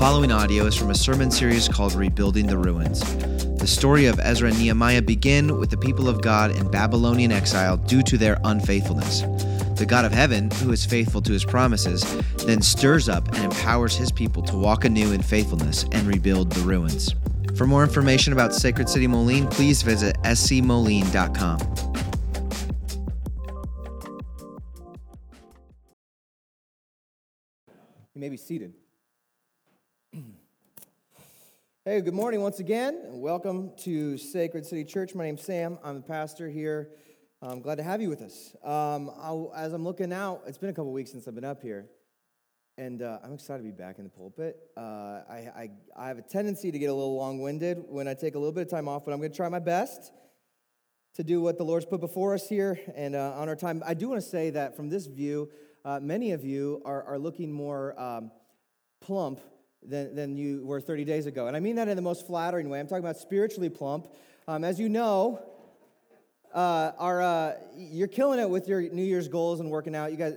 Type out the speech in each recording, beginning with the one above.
following audio is from a sermon series called Rebuilding the Ruins. The story of Ezra and Nehemiah begin with the people of God in Babylonian exile due to their unfaithfulness. The God of heaven, who is faithful to his promises, then stirs up and empowers his people to walk anew in faithfulness and rebuild the ruins. For more information about Sacred City Moline, please visit scmoline.com. You may be seated. Hey, good morning once again. Welcome to Sacred City Church. My name's Sam. I'm the pastor here. I'm glad to have you with us. Um, as I'm looking out, it's been a couple weeks since I've been up here, and uh, I'm excited to be back in the pulpit. Uh, I, I, I have a tendency to get a little long winded when I take a little bit of time off, but I'm going to try my best to do what the Lord's put before us here and uh, on our time. I do want to say that from this view, uh, many of you are, are looking more um, plump than, than you were 30 days ago. And I mean that in the most flattering way. I'm talking about spiritually plump. Um, as you know, uh, are, uh, you're killing it with your New Year's goals and working out. You guys,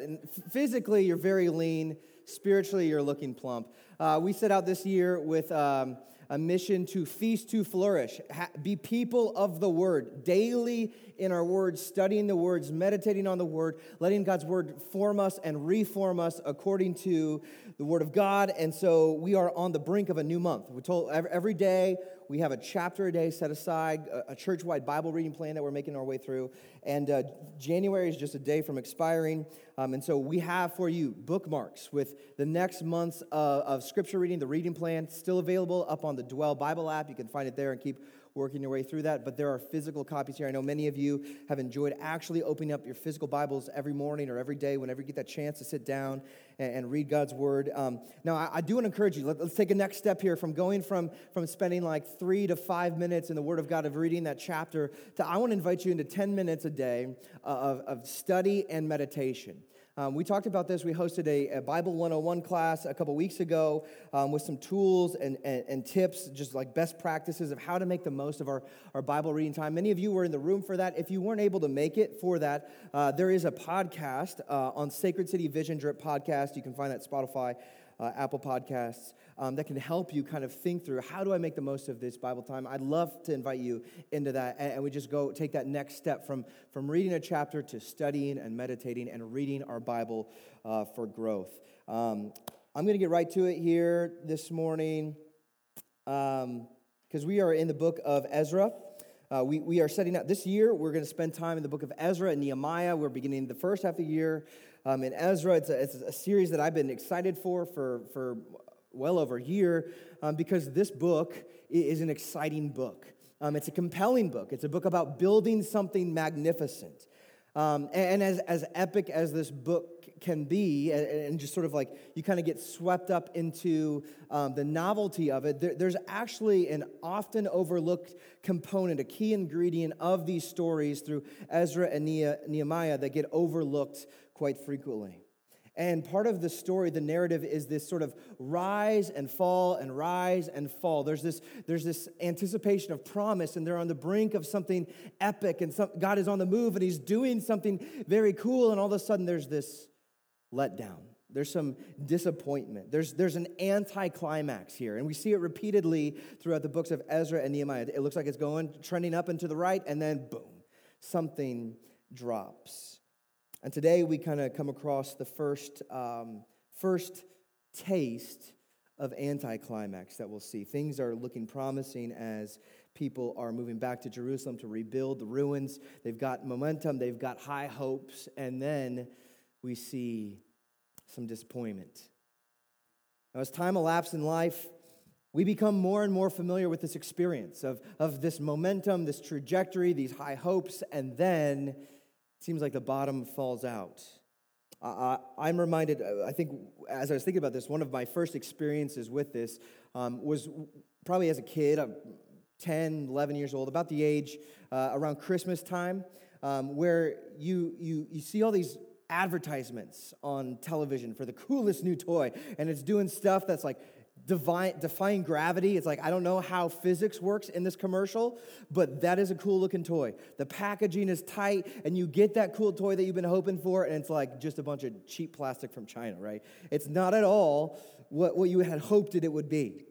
physically, you're very lean. Spiritually, you're looking plump. Uh, we set out this year with um, a mission to feast to flourish, ha- be people of the word, daily in our words, studying the words, meditating on the word, letting God's word form us and reform us according to the Word of God. And so we are on the brink of a new month. We're told every day we have a chapter a day set aside, a church wide Bible reading plan that we're making our way through. And uh, January is just a day from expiring. Um, and so we have for you bookmarks with the next month's uh, of scripture reading, the reading plan, still available up on the Dwell Bible app. You can find it there and keep working your way through that, but there are physical copies here. I know many of you have enjoyed actually opening up your physical Bibles every morning or every day whenever you get that chance to sit down and, and read God's Word. Um, now, I, I, do want to encourage you. Let, us take a next step here from going from, from spending like three to five minutes in the Word of God of reading that chapter to I want to invite you into 10 minutes a day of, of study and meditation. Um, we talked about this. We hosted a, a, Bible 101 class a couple weeks ago um, with some tools and, and, and, tips, just like best practices of how to make the most of our, our Bible reading time. Many of you were in the room for that. If you weren't able to make it for that, uh, there is a podcast uh, on Sacred City Vision Drip Podcast. You can find that Spotify uh, Apple Podcasts, um, that can help you kind of think through how do I make the most of this Bible time. I'd love to invite you into that. And, and we just go take that next step from, from reading a chapter to studying and meditating and reading our Bible uh, for growth. Um, I'm going to get right to it here this morning because um, we are in the book of Ezra. Uh, we, we are setting out this year, we're going to spend time in the book of Ezra and Nehemiah. We're beginning the first half of the year um, in Ezra. It's a, it's a, series that I've been excited for for, for well over a year um, because this book is an exciting book. Um, it's a compelling book. It's a book about building something magnificent. Um, and, and as, as epic as this book can be, and, and just sort of like you kind of get swept up into um, the novelty of it, there, there's actually an often overlooked component, a key ingredient of these stories through Ezra and Nehemiah that get overlooked quite frequently. And part of the story, the narrative, is this sort of rise and fall and rise and fall. There's this, there's this anticipation of promise, and they're on the brink of something epic, and some, God is on the move, and He's doing something very cool, and all of a sudden there's this letdown. There's some disappointment. There's, there's an anticlimax here, and we see it repeatedly throughout the books of Ezra and Nehemiah. It looks like it's going, trending up and to the right, and then boom, something drops. And today we kind of come across the first, um, first taste of anticlimax that we'll see. Things are looking promising as people are moving back to Jerusalem to rebuild the ruins. They've got momentum, they've got high hopes, and then we see some disappointment. Now, as time elapses in life, we become more and more familiar with this experience of, of this momentum, this trajectory, these high hopes, and then seems like the bottom falls out. I'm reminded, I think, as I was thinking about this, one of my first experiences with this um, was probably as a kid, I'm 10, 11 years old, about the age uh, around Christmas time, um, where you, you, you see all these advertisements on television for the coolest new toy, and it's doing stuff that's like divine, defying gravity. It's like, I don't know how physics works in this commercial, but that is a cool looking toy. The packaging is tight, and you get that cool toy that you've been hoping for, and it's like just a bunch of cheap plastic from China, right? It's not at all what, what you had hoped it, it would be.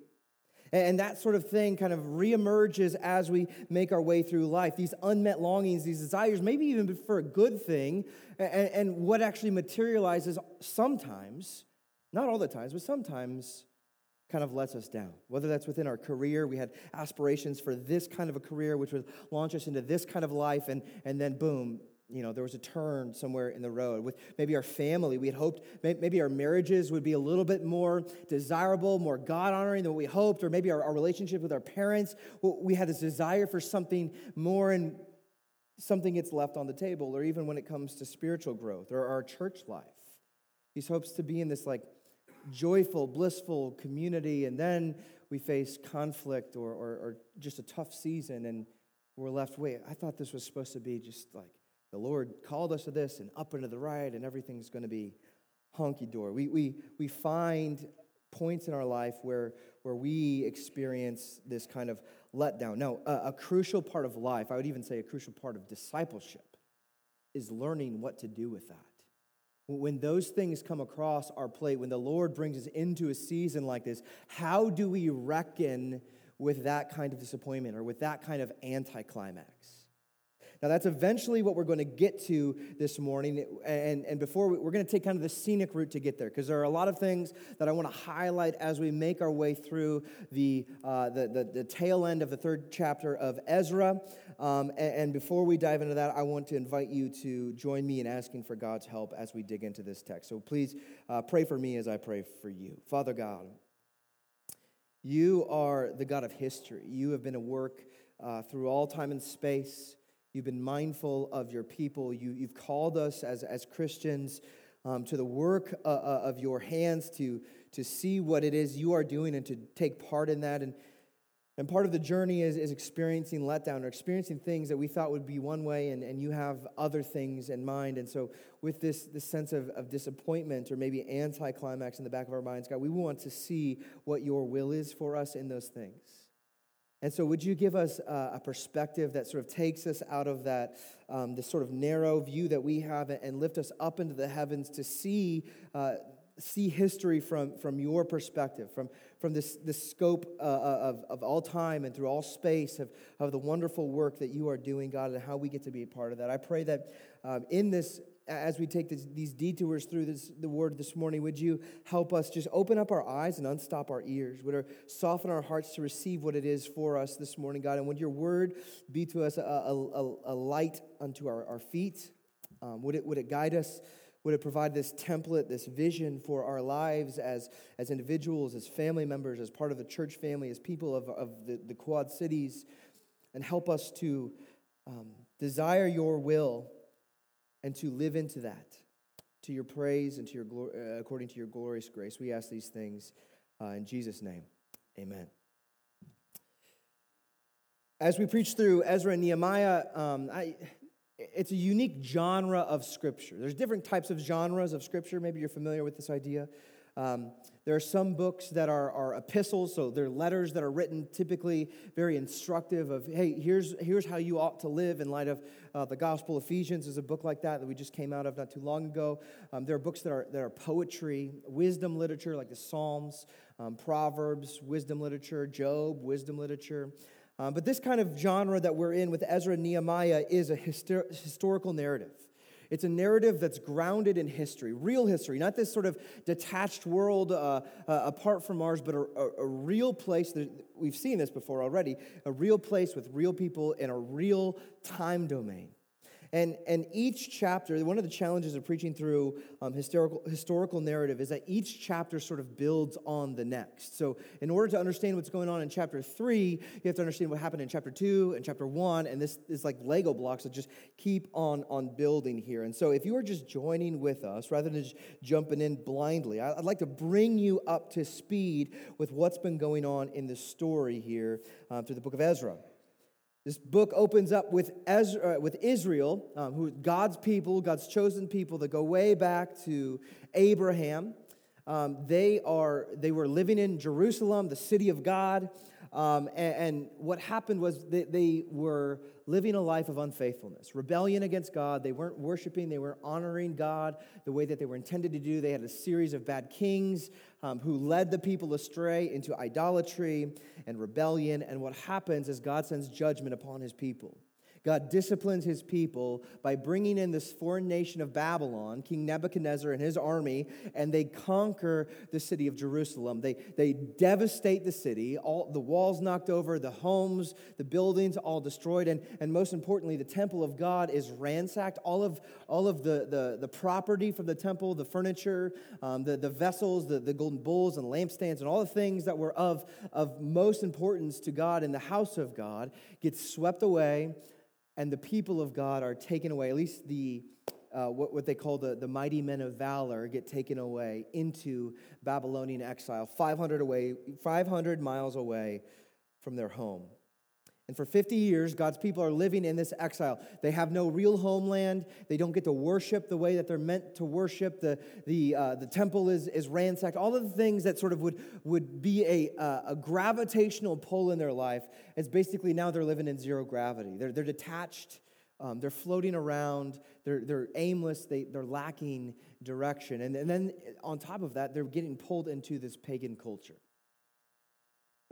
And that sort of thing kind of reemerges as we make our way through life. These unmet longings, these desires, maybe even for a good thing, and, and what actually materializes sometimes, not all the times, but sometimes kind of lets us down. Whether that's within our career, we had aspirations for this kind of a career, which would launch us into this kind of life, and, and then boom, you know, there was a turn somewhere in the road. With maybe our family, we had hoped maybe our marriages would be a little bit more desirable, more God honoring than what we hoped, or maybe our, our relationship with our parents, we had this desire for something more, and something gets left on the table, or even when it comes to spiritual growth or our church life. These hopes to be in this like joyful, blissful community, and then we face conflict or, or, or just a tough season, and we're left, wait, I thought this was supposed to be just like the Lord called us to this and up and to the right, and everything's going to be honky dory. We, we, we find points in our life where, where we experience this kind of letdown. Now, a, a crucial part of life, I would even say a crucial part of discipleship, is learning what to do with that. When those things come across our plate, when the Lord brings us into a season like this, how do we reckon with that kind of disappointment or with that kind of anticlimax? Now, that's eventually what we're going to get to this morning. And, and before we, are going to take kind of the scenic route to get there, because there are a lot of things that I want to highlight as we make our way through the, uh, the, the, the, tail end of the third chapter of Ezra. Um, and, and, before we dive into that, I want to invite you to join me in asking for God's help as we dig into this text. So please uh, pray for me as I pray for you. Father God, you are the God of history. You have been at work uh, through all time and space. You've been mindful of your people. You, you've called us as, as Christians um, to the work uh, uh, of your hands to, to see what it is you are doing and to take part in that. And, and part of the journey is, is experiencing letdown or experiencing things that we thought would be one way, and, and you have other things in mind. And so, with this, this sense of, of disappointment or maybe anticlimax in the back of our minds, God, we want to see what your will is for us in those things. And so, would you give us a perspective that sort of takes us out of that, um, this sort of narrow view that we have and lift us up into the heavens to see, uh, see history from, from your perspective, from, from this, this scope uh, uh, of, of all time and through all space of, of the wonderful work that you are doing, God, and how we get to be a part of that? I pray that um, in this as we take this, these detours through this, the word this morning, would you help us just open up our eyes and unstop our ears? Would it soften our hearts to receive what it is for us this morning, God? And would your word be to us a, a, a light unto our, our feet? Um, would, it, would it guide us? Would it provide this template, this vision for our lives as, as individuals, as family members, as part of the church family, as people of, of the, the Quad Cities? And help us to um, desire your will and to live into that, to your praise and to your uh, according to your glorious grace. We ask these things uh, in Jesus' name. Amen. As we preach through Ezra and Nehemiah, um, I, it's a unique genre of scripture. There's different types of genres of scripture. Maybe you're familiar with this idea. Um, there are some books that are, are epistles, so they're letters that are written typically very instructive of, hey, here's, here's how you ought to live in light of uh, the Gospel of Ephesians is a book like that that we just came out of not too long ago. Um, there are books that are, that are poetry, wisdom literature like the Psalms, um, Proverbs, wisdom literature, Job, wisdom literature. Um, but this kind of genre that we're in with Ezra and Nehemiah is a histor- historical narrative. It's a narrative that's grounded in history, real history, not this sort of detached world uh, uh, apart from ours, but a, a, a real place. That, we've seen this before already a real place with real people in a real time domain. And, and each chapter, one of the challenges of preaching through um, historical, historical narrative is that each chapter sort of builds on the next. So, in order to understand what's going on in chapter three, you have to understand what happened in chapter two and chapter one. And this is like Lego blocks that just keep on, on building here. And so, if you are just joining with us rather than just jumping in blindly, I'd like to bring you up to speed with what's been going on in the story here uh, through the book of Ezra. This book opens up with, Ezra, uh, with Israel, um, who God's people, God's chosen people that go way back to Abraham. Um, they, are, they were living in Jerusalem, the city of God. Um, and, and, what happened was they, they were living a life of unfaithfulness, rebellion against God. They weren't worshiping, they weren't honoring God the way that they were intended to do. They had a series of bad kings um, who led the people astray into idolatry and rebellion. And what happens is God sends judgment upon his people. God disciplines his people by bringing in this foreign nation of Babylon, King Nebuchadnezzar and his army, and they conquer the city of Jerusalem. They, they devastate the city, all the walls knocked over, the homes, the buildings all destroyed, and, and most importantly, the temple of God is ransacked. All of, all of the, the, the property from the temple, the furniture, um, the, the vessels, the, the golden bowls and lampstands, and all the things that were of, of most importance to God in the house of God gets swept away and the people of God are taken away, at least the uh, what, what they call the, the mighty men of valor get taken away into Babylonian exile, 500, away, 500 miles away from their home. And for 50 years, God's people are living in this exile. They have no real homeland. They don't get to worship the way that they're meant to worship. The, the, uh, the temple is, is ransacked. All of the things that sort of would, would be a, uh, a gravitational pull in their life, it's basically now they're living in zero gravity. They're, they're detached, um, they're floating around, they're, they're aimless, they, they're lacking direction. And, and then on top of that, they're getting pulled into this pagan culture.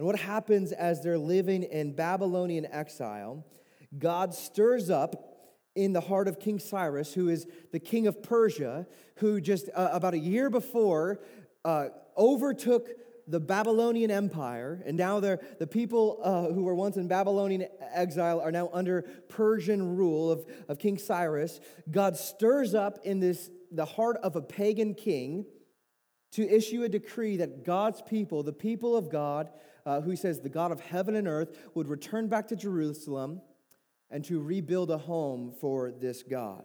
And what happens as they're living in Babylonian exile, God stirs up in the heart of King Cyrus, who is the king of Persia, who just uh, about a year before uh, overtook the Babylonian Empire, and now the people uh, who were once in Babylonian exile are now under Persian rule of, of King Cyrus. God stirs up in this the heart of a pagan king to issue a decree that God's people, the people of God, uh, who says the God of heaven and earth would return back to Jerusalem and to rebuild a home for this God.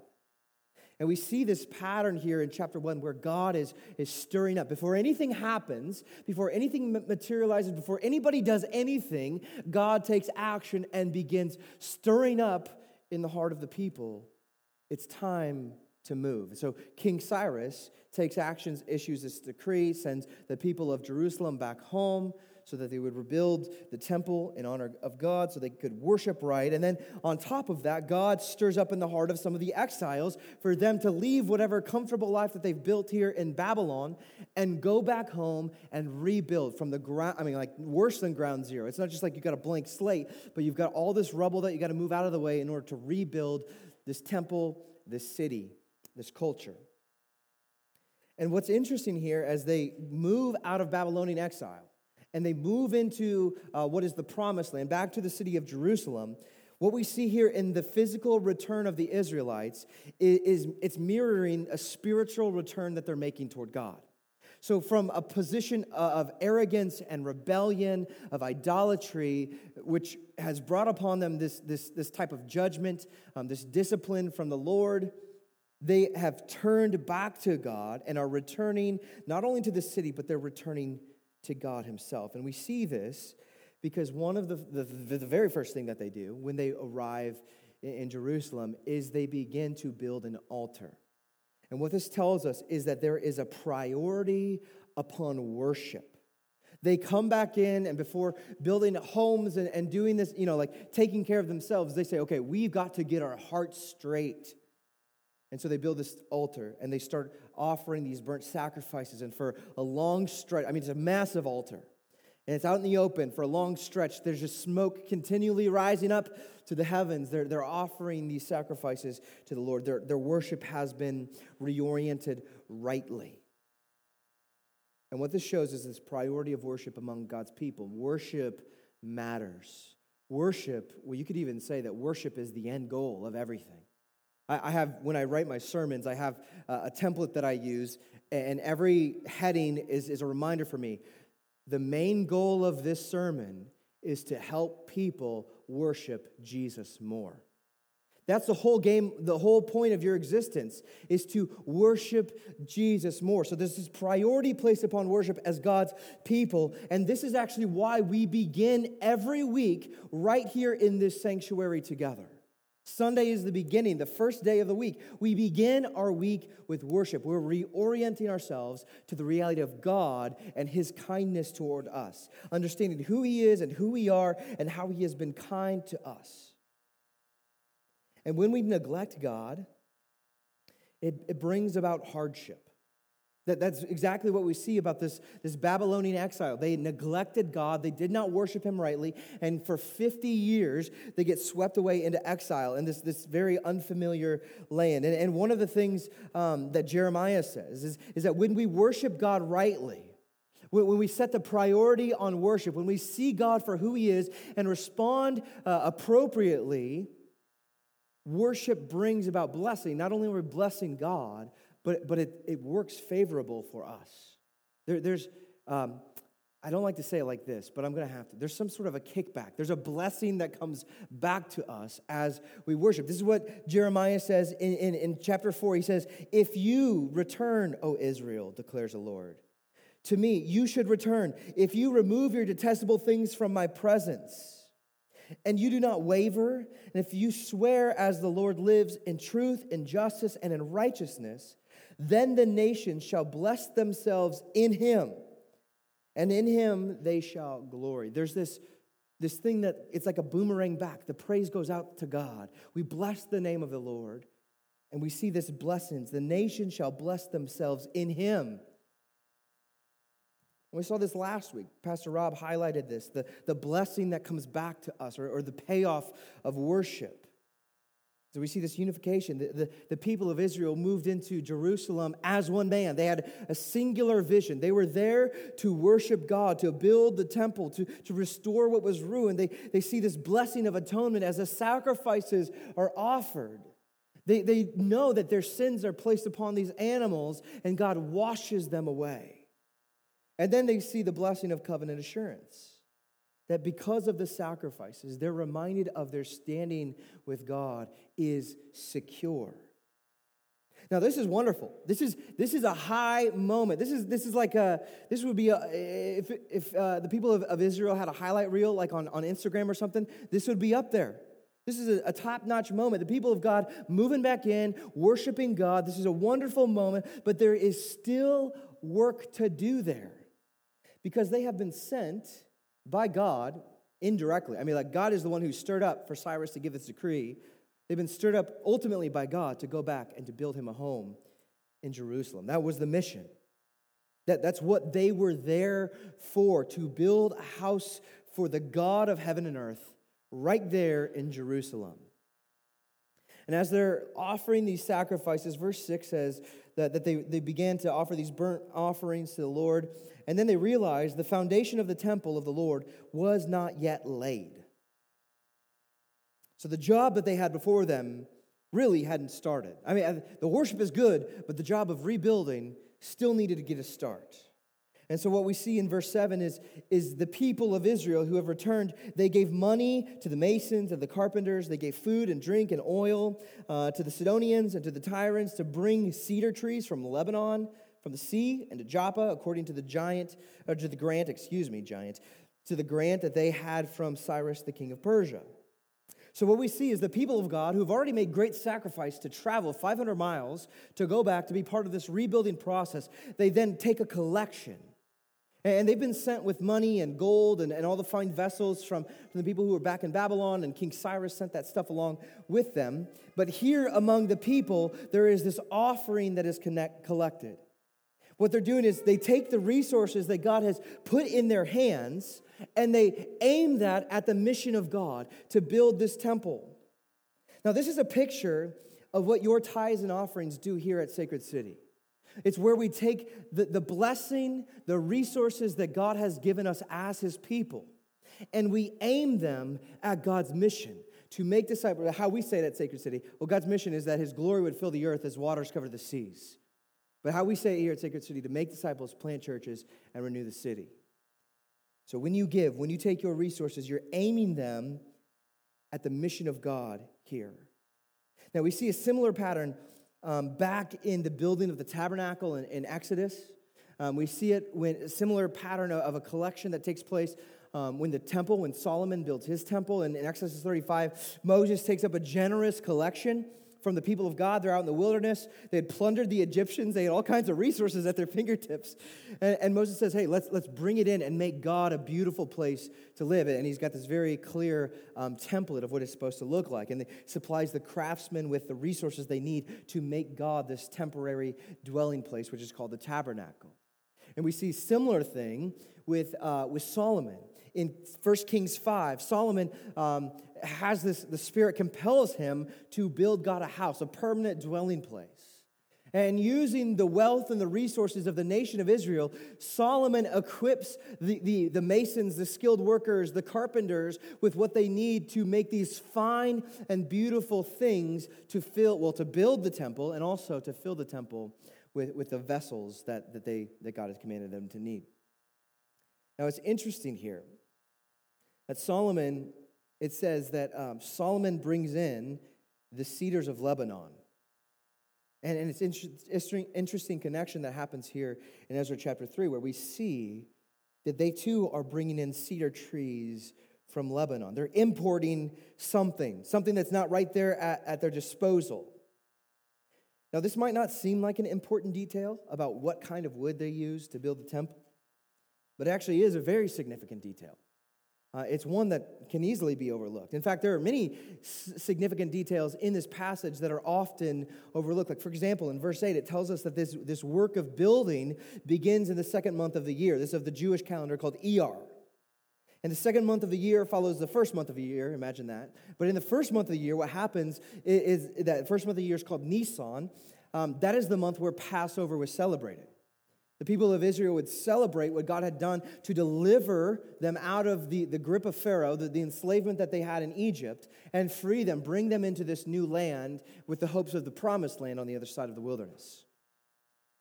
And we see this pattern here in chapter one where God is, is stirring up. Before anything happens, before anything materializes, before anybody does anything, God takes action and begins stirring up in the heart of the people. It's time to move. So King Cyrus takes actions, issues this decree, sends the people of Jerusalem back home so that they would rebuild the temple in honor of God, so they could worship right. And then on top of that, God stirs up in the heart of some of the exiles for them to leave whatever comfortable life that they've built here in Babylon and go back home and rebuild from the ground. I mean, like worse than ground zero. It's not just like you've got a blank slate, but you've got all this rubble that you got to move out of the way in order to rebuild this temple, this city, this culture. And what's interesting here as they move out of Babylonian exile, and they move into uh, what is the promised land, back to the city of Jerusalem, what we see here in the physical return of the Israelites is, is it's mirroring a spiritual return that they're making toward God. So, from a position of arrogance and rebellion, of idolatry, which has brought upon them this, this, this type of judgment, um, this discipline from the Lord, they have turned back to God and are returning not only to the city, but they're returning to God Himself. And we see this because one of the, the, the very first thing that they do when they arrive in, in Jerusalem is they begin to build an altar. And what this tells us is that there is a priority upon worship. They come back in, and before building homes and, and doing this, you know, like taking care of themselves, they say, okay, we've got to get our hearts straight. And so they build this altar and they start offering these burnt sacrifices. And for a long stretch, I mean, it's a massive altar. And it's out in the open for a long stretch. There's just smoke continually rising up to the heavens. They're, they're offering these sacrifices to the Lord. Their, their worship has been reoriented rightly. And what this shows is this priority of worship among God's people. Worship matters. Worship, well, you could even say that worship is the end goal of everything. I have, when I write my sermons, I have a template that I use, and every heading is, is a reminder for me. The main goal of this sermon is to help people worship Jesus more. That's the whole game, the whole point of your existence is to worship Jesus more. So there's this priority placed upon worship as God's people. And this is actually why we begin every week right here in this sanctuary together. Sunday is the beginning, the first day of the week. We begin our week with worship. We're reorienting ourselves to the reality of God and His kindness toward us, understanding who He is and who we are and how He has been kind to us. And when we neglect God, it, it brings about hardship. That, that's exactly what we see about this, this Babylonian exile. They neglected God, they did not worship Him rightly, and for 50 years, they get swept away into exile in this, this very unfamiliar land. And, and one of the things um, that Jeremiah says is, is that when we worship God rightly, when we set the priority on worship, when we see God for who He is and respond uh, appropriately, worship brings about blessing. Not only are we blessing God, but, but it, it works favorable for us. There, there's, um, I don't like to say it like this, but I'm going to have to. There's some sort of a kickback. There's a blessing that comes back to us as we worship. This is what Jeremiah says in, in, in chapter 4. He says, If you return, O Israel, declares the Lord, to me, you should return. If you remove your detestable things from my presence, and you do not waver, and if you swear as the Lord lives in truth, in justice, and in righteousness, then the nations shall bless themselves in him, and in him they shall glory. There's this, this thing that it's like a boomerang back. The praise goes out to God. We bless the name of the Lord, and we see this blessings. The nations shall bless themselves in him. We saw this last week. Pastor Rob highlighted this the, the blessing that comes back to us, or, or the payoff of worship. So we see this unification. The, the, the, people of Israel moved into Jerusalem as one man. They had a singular vision. They were there to worship God, to build the temple, to, to restore what was ruined. They, they see this blessing of atonement as the sacrifices are offered. They, they know that their sins are placed upon these animals and God washes them away. And then they see the blessing of covenant assurance that because of the sacrifices, they're reminded of their standing with God is secure. Now, this is wonderful. This is, this is a high moment. This is, this is like a, this would be a, if, if uh, the people of, of Israel had a highlight reel like on, on Instagram or something, this would be up there. This is a, a top notch moment. The people of God moving back in, worshiping God. This is a wonderful moment, but there is still work to do there because they have been sent by God indirectly. I mean, like God is the one who stirred up for Cyrus to give this decree. They've been stirred up ultimately by God to go back and to build him a home in Jerusalem. That was the mission. That, that's what they were there for, to build a house for the God of heaven and earth right there in Jerusalem. And as they're offering these sacrifices, verse 6 says that, that they, they began to offer these burnt offerings to the Lord. And then they realized the foundation of the temple of the Lord was not yet laid. So the job that they had before them really hadn't started. I mean, the worship is good, but the job of rebuilding still needed to get a start. And so, what we see in verse 7 is, is the people of Israel who have returned, they gave money to the masons and the carpenters. They gave food and drink and oil uh, to the Sidonians and to the Tyrians to bring cedar trees from Lebanon from the sea and to Joppa, according to the giant, or to the grant, excuse me, giant, to the grant that they had from Cyrus, the king of Persia. So, what we see is the people of God who have already made great sacrifice to travel 500 miles to go back to be part of this rebuilding process, they then take a collection. And they've been sent with money and gold and, and all the fine vessels from, from the people who were back in Babylon, and King Cyrus sent that stuff along with them. But here among the people, there is this offering that is connect, collected. What they're doing is they take the resources that God has put in their hands and they aim that at the mission of God to build this temple. Now, this is a picture of what your tithes and offerings do here at Sacred City. It's where we take the, the blessing, the resources that God has given us as His people, and we aim them at God's mission to make disciples. How we say it at Sacred City, well, God's mission is that His glory would fill the earth as waters cover the seas. But how we say here at Sacred City, to make disciples, plant churches, and renew the city. So when you give, when you take your resources, you're aiming them at the mission of God here. Now we see a similar pattern um, back in the building of the tabernacle in, in Exodus. Um, we see it when a similar pattern of, a collection that takes place um, when the temple, when Solomon builds his temple. And in Exodus 35, Moses takes up a generous collection from the people of God. They're out in the wilderness. They had plundered the Egyptians. They had all kinds of resources at their fingertips. And, and, Moses says, hey, let's, let's bring it in and make God a beautiful place to live. And he's got this very clear um, template of what it's supposed to look like. And he supplies the craftsmen with the resources they need to make God this temporary dwelling place, which is called the tabernacle. And we see similar thing with, uh, with Solomon. In 1 Kings 5, Solomon um, has this, the Spirit compels him to build God a house, a permanent dwelling place. And using the wealth and the resources of the nation of Israel, Solomon equips the, the, the, masons, the skilled workers, the carpenters with what they need to make these fine and beautiful things to fill, well, to build the temple and also to fill the temple with, with the vessels that, that, they, that God has commanded them to need. Now, it's interesting here that Solomon it says that um, Solomon brings in the cedars of Lebanon. And, and it's interesting, interesting connection that happens here in Ezra chapter 3, where we see that they too are bringing in cedar trees from Lebanon. They're importing something, something that's not right there at, at their disposal. Now, this might not seem like an important detail about what kind of wood they use to build the temple, but it actually is a very significant detail. Uh, it's one that can easily be overlooked. In fact, there are many s- significant details in this passage that are often overlooked. Like, for example, in verse 8, it tells us that this, this work of building begins in the second month of the year. This is of the Jewish calendar called Iyar. And the second month of the year follows the first month of the year, imagine that. But in the first month of the year, what happens is, is that first month of the year is called Nisan. Um, that is the month where Passover was celebrated. The people of Israel would celebrate what God had done to deliver them out of the, the grip of Pharaoh, the, the enslavement that they had in Egypt, and free them, bring them into this new land with the hopes of the promised land on the other side of the wilderness.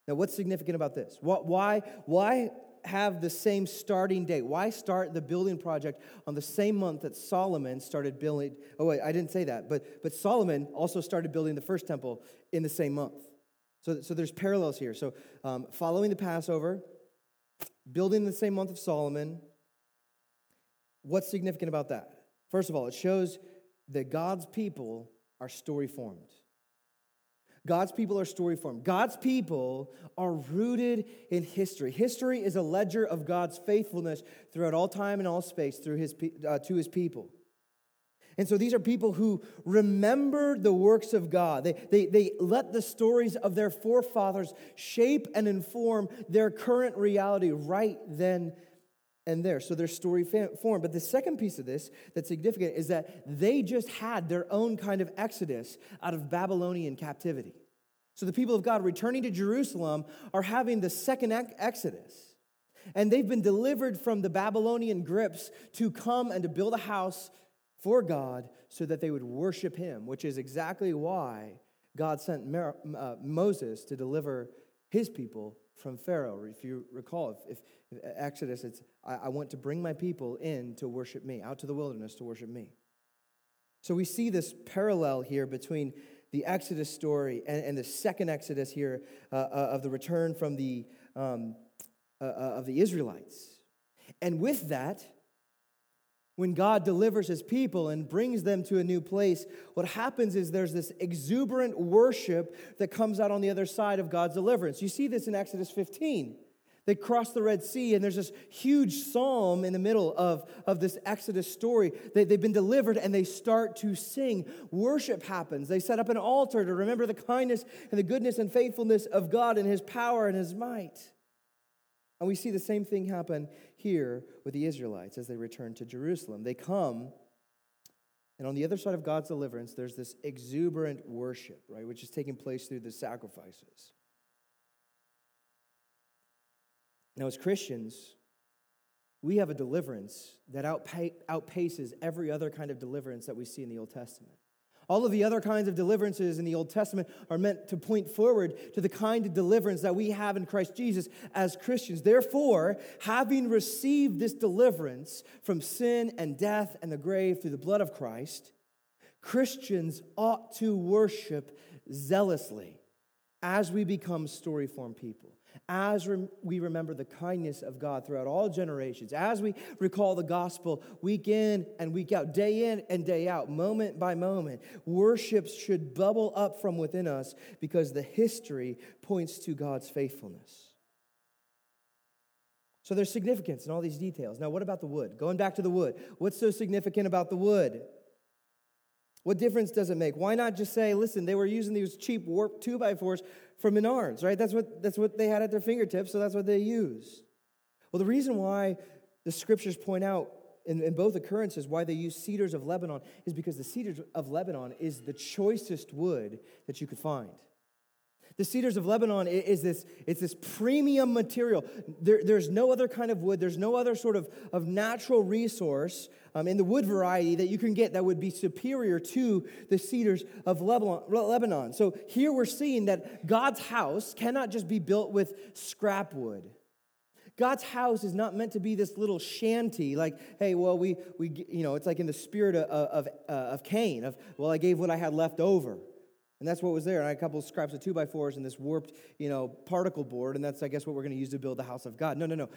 Now, what's significant about this? Why, why have the same starting date? Why start the building project on the same month that Solomon started building? Oh, wait, I didn't say that, but, but Solomon also started building the first temple in the same month. So, so there's parallels here. So, um, following the Passover, building the same month of Solomon. What's significant about that? First of all, it shows that God's people are story formed. God's people are story formed. God's people are rooted in history. History is a ledger of God's faithfulness throughout all time and all space through his, uh, to his people. And so these are people who remembered the works of God. They, they, they let the stories of their forefathers shape and inform their current reality right then and there. So their story form. But the second piece of this that's significant is that they just had their own kind of exodus out of Babylonian captivity. So the people of God returning to Jerusalem are having the second exodus. And they've been delivered from the Babylonian grips to come and to build a house for God so that they would worship him, which is exactly why God sent Mer- uh, Moses to deliver his people from Pharaoh. If you recall, if, if Exodus, it's, I, I want to bring my people in to worship me, out to the wilderness to worship me. So we see this parallel here between the Exodus story and, and the second Exodus here uh, uh, of the return from the, um, uh, uh of the Israelites. And with that, when God delivers his people and brings them to a new place, what happens is there's this exuberant worship that comes out on the other side of God's deliverance. You see this in Exodus 15. They cross the Red Sea, and there's this huge psalm in the middle of, of this Exodus story. They, they've been delivered, and they start to sing. Worship happens. They set up an altar to remember the kindness and the goodness and faithfulness of God and his power and his might. And we see the same thing happen here with the Israelites as they return to Jerusalem. They come, and on the other side of God's deliverance, there's this exuberant worship, right, which is taking place through the sacrifices. Now, as Christians, we have a deliverance that outpaces every other kind of deliverance that we see in the Old Testament. All of the other kinds of deliverances in the Old Testament are meant to point forward to the kind of deliverance that we have in Christ Jesus as Christians. Therefore, having received this deliverance from sin and death and the grave through the blood of Christ, Christians ought to worship zealously as we become story form people, as we remember the kindness of God throughout all generations, as we recall the gospel week in and week out, day in and day out, moment by moment, worship should bubble up from within us because the history points to God's faithfulness. So there's significance in all these details. Now, what about the wood? Going back to the wood, what's so significant about the wood? What difference does it make? Why not just say, listen, they were using these cheap warped two by fours from Menards, right? That's what, that's what they had at their fingertips, so that's what they use. Well, the reason why the scriptures point out in, in both occurrences why they use cedars of Lebanon is because the cedars of Lebanon is the choicest wood that you could find. The cedars of Lebanon is this, it's this premium material. There, there's no other kind of wood, there's no other sort of, of natural resource um, in the wood variety that you can get that would be superior to the cedars of Lebanon. So here we're seeing that God's house cannot just be built with scrap wood. God's house is not meant to be this little shanty, like, hey, well, we, we you know, it's like in the spirit of, of, of Cain, of, well, I gave what I had left over. And that's what was there. And I had a couple of scraps of two by fours and this warped, you know, particle board. And that's, I guess, what we're going to use to build the house of God. No, no, no.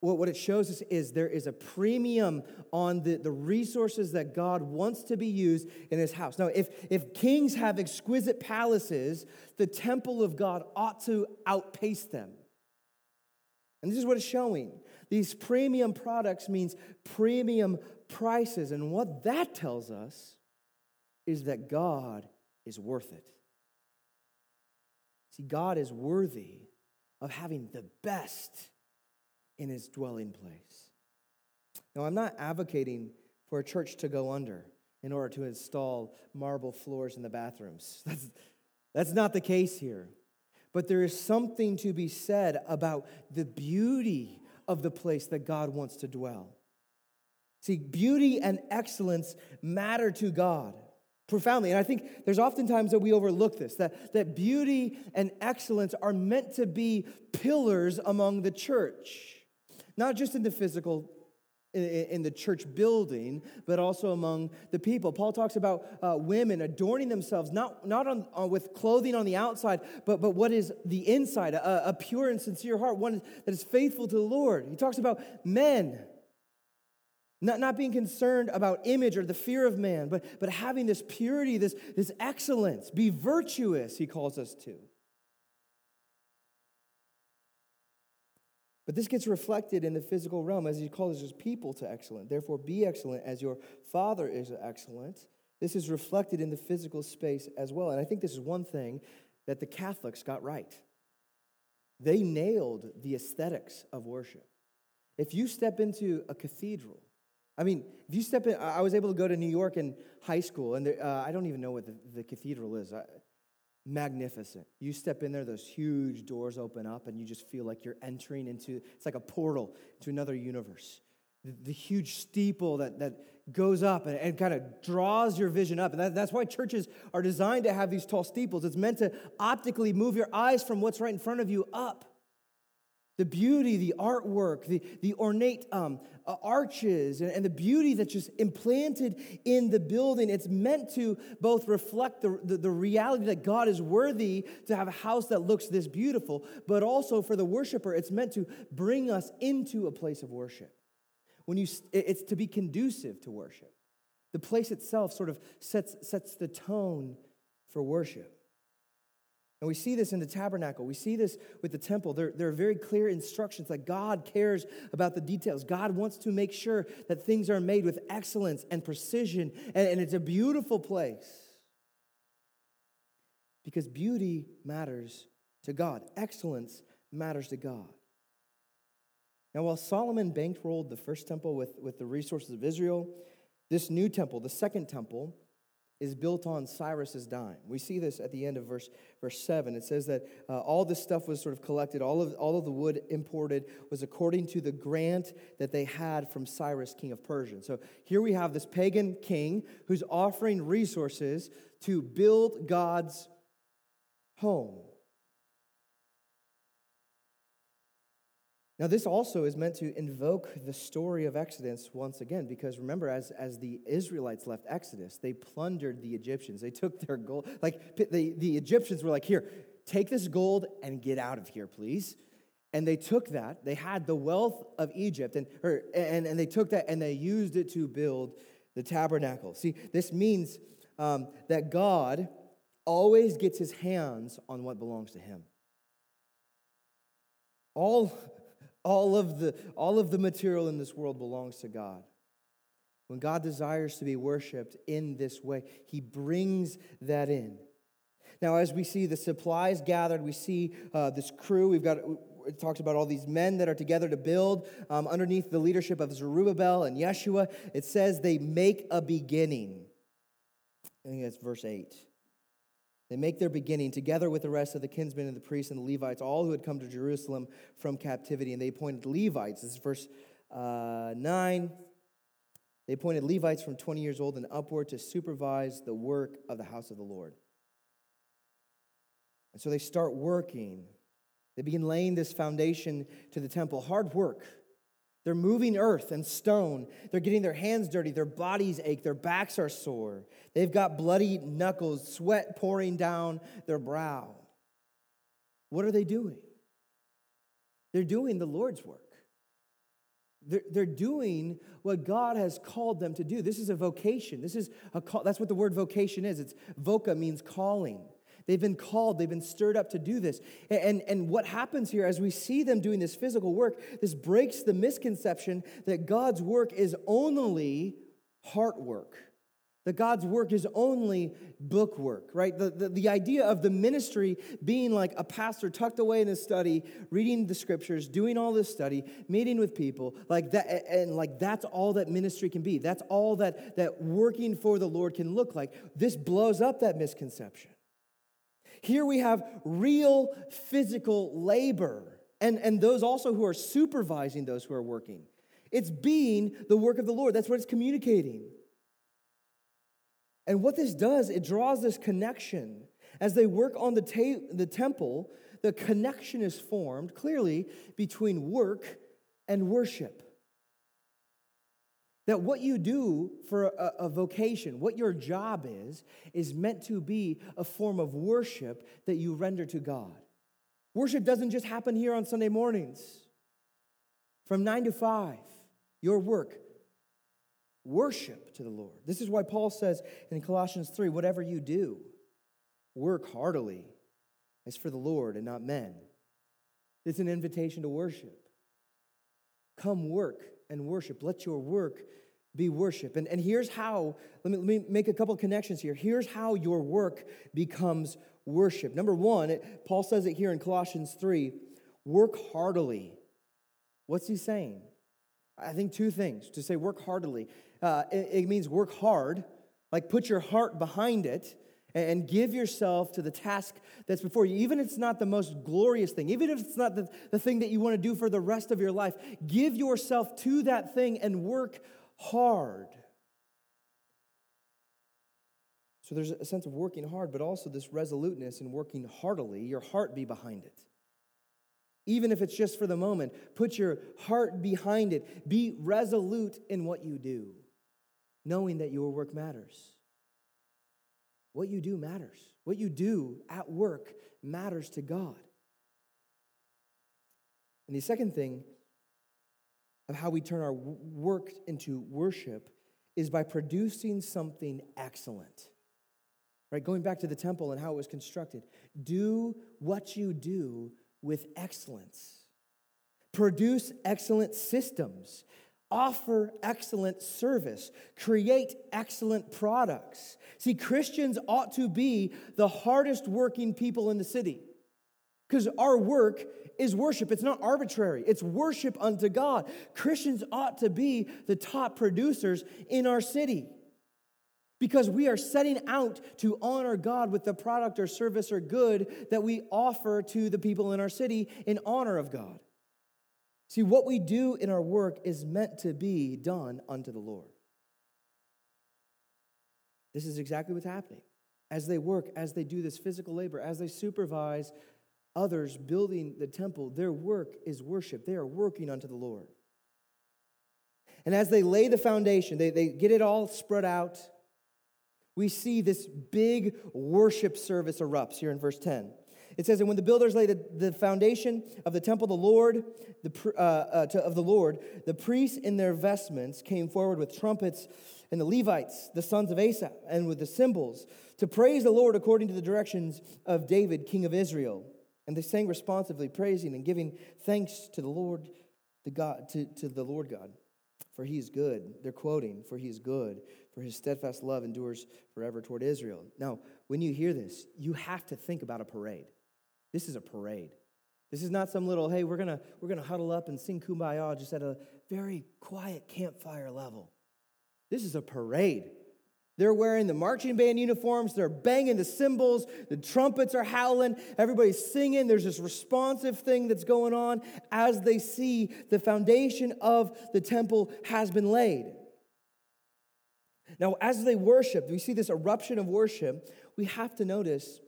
What, what it shows us is there is a premium on the, the resources that God wants to be used in his house. Now, if, if kings have exquisite palaces, the temple of God ought to outpace them. And this is what it's showing. These premium products means premium prices. And what that tells us is that God is worth it. See, God is worthy of having the best in his dwelling place. Now, I'm not advocating for a church to go under in order to install marble floors in the bathrooms. That's, that's not the case here. But there is something to be said about the beauty of the place that God wants to dwell. See, beauty and excellence matter to God profoundly. And I think there's oftentimes that we overlook this that, that beauty and excellence are meant to be pillars among the church, not just in the physical. In the church building, but also among the people. Paul talks about uh, women adorning themselves, not, not on, uh, with clothing on the outside, but, but what is the inside, a, a pure and sincere heart, one that is faithful to the Lord. He talks about men not, not being concerned about image or the fear of man, but, but having this purity, this, this excellence. Be virtuous, he calls us to. But this gets reflected in the physical realm as he calls his people to excellent. Therefore, be excellent as your Father is excellent. This is reflected in the physical space as well. And I think this is one thing that the Catholics got right. They nailed the aesthetics of worship. If you step into a cathedral, I mean, if you step in, I was able to go to New York in high school, and there, uh, I don't even know what the, the cathedral is. magnificent. You step in there, those huge doors open up, and you just feel like you're entering into, it's like a portal to another universe. The, the huge steeple that, that goes up and, and kind of draws your vision up. And that, that's why churches are designed to have these tall steeples. It's meant to optically move your eyes from what's right in front of you up. The beauty, the artwork, the, the ornate um, Uh, arches, and, and, the beauty that's just implanted in the building. It's meant to both reflect the, the, the, reality that God is worthy to have a house that looks this beautiful, but also for the worshiper, it's meant to bring us into a place of worship. When you, it's to be conducive to worship. The place itself sort of sets, sets the tone for worship. And we see this in the tabernacle. We see this with the temple. There, there, are very clear instructions that God cares about the details. God wants to make sure that things are made with excellence and precision, and, and it's a beautiful place. Because beauty matters to God, excellence matters to God. Now, while Solomon bankrolled the first temple with, with the resources of Israel, this new temple, the second temple, is built on Cyrus's dime. We see this at the end of verse, verse 7. It says that uh, all this stuff was sort of collected, all of, all of the wood imported was according to the grant that they had from Cyrus, king of Persia. So here we have this pagan king who's offering resources to build God's home. Now, this also is meant to invoke the story of Exodus once again, because remember, as, as the Israelites left Exodus, they plundered the Egyptians. They took their gold. Like, the, the Egyptians were like, here, take this gold and get out of here, please. And they took that, they had the wealth of Egypt, and, or, and, and they took that and they used it to build the tabernacle. See, this means um, that God always gets his hands on what belongs to him. All, all, of the, all of the material in this world belongs to God. When God desires to be worshiped in this way, he brings that in. Now, as we see the supplies gathered, we see uh, this crew. We've got it talks about all these men that are together to build um, underneath the leadership of Zerubbabel and Yeshua. It says they make a beginning. I think that's verse 8. They make their beginning together with the rest of the kinsmen and the priests and the Levites, all who had come to Jerusalem from captivity. And they appointed Levites. This is verse uh, 9. They appointed Levites from 20 years old and upward to supervise the work of the house of the Lord. And so they start working. They begin laying this foundation to the temple. Hard work. They're moving earth and stone. They're getting their hands dirty. Their bodies ache. Their backs are sore. They've got bloody knuckles, sweat pouring down their brow. What are they doing? They're doing the Lord's work. They're, they're doing what God has called them to do. This is a vocation. This is a call. That's what the word vocation is. It's voca means calling. They've been called, they've been stirred up to do this. And, and what happens here as we see them doing this physical work, this breaks the misconception that God's work is only heart work that God's work is only book work, right? The, the, the, idea of the ministry being like a pastor tucked away in his study, reading the scriptures, doing all this study, meeting with people, like that, and like that's all that ministry can be. That's all that, that working for the Lord can look like. This blows up that misconception. Here we have real physical labor, and, and those also who are supervising those who are working. It's being the work of the Lord. That's what it's communicating. And what this does, it draws this connection. As they work on the, ta- the temple, the connection is formed clearly between work and worship. That what you do for a, a, vocation, what your job is, is meant to be a form of worship that you render to God. Worship doesn't just happen here on Sunday mornings from nine to five. Your work worship to the Lord. This is why Paul says in Colossians 3 whatever you do, work heartily as for the Lord and not men. It's an invitation to worship. Come work and worship. Let your work be worship. And, and here's how, let me, let me make a couple connections here. Here's how your work becomes worship. Number one, it, Paul says it here in Colossians 3 work heartily. What's he saying? I think two things to say work heartily. Uh, it, it means work hard, like put your heart behind it and give yourself to the task that's before you. Even if it's not the most glorious thing, even if it's not the, the thing that you want to do for the rest of your life, give yourself to that thing and work hard. So there's a sense of working hard, but also this resoluteness in working heartily, your heart be behind it even if it's just for the moment. Put your heart behind it. Be resolute in what you do, knowing that your work matters. What you do matters. What you do at work matters to God. And the second thing of how we turn our work into worship is by producing something excellent. Right? Going back to the temple and how it was constructed. Do what you do with excellence. Produce excellent systems. Offer excellent service. Create excellent products. See, Christians ought to be the hardest working people in the city because our work is worship. It's not arbitrary, it's worship unto God. Christians ought to be the top producers in our city because we are setting out to honor God with the product or service or good that we offer to the people in our city in honor of God. See, what we do in our work is meant to be done unto the Lord. This is exactly what's happening. As they work, as they do this physical labor, as they supervise others building the temple, their work is worship. They are working unto the Lord. And as they lay the foundation, they, they get it all spread out we see this big worship service erupts here in verse 10. It says, "And when the builders laid the, the foundation of the temple, of the Lord, the, uh, uh, to, of the Lord, the priests in their vestments came forward with trumpets, and the Levites, the sons of Asaph, and with the cymbals, to praise the Lord according to the directions of David, king of Israel. And they sang responsively, praising and giving thanks to the Lord, the God, to, to the Lord God, for He is good. They're quoting, for He is good, for His steadfast love endures forever toward Israel. Now, when you hear this, you have to think about a parade. This is a parade. This is not some little, hey, we're gonna, we're gonna huddle up and sing kumbaya just at a very quiet campfire level. This is a parade. They're wearing the marching band uniforms, they're banging the cymbals, the trumpets are howling, everybody's singing. There's this responsive thing that's going on as they see the foundation of the temple has been laid. Now, as they worship, we see this eruption of worship, we have to notice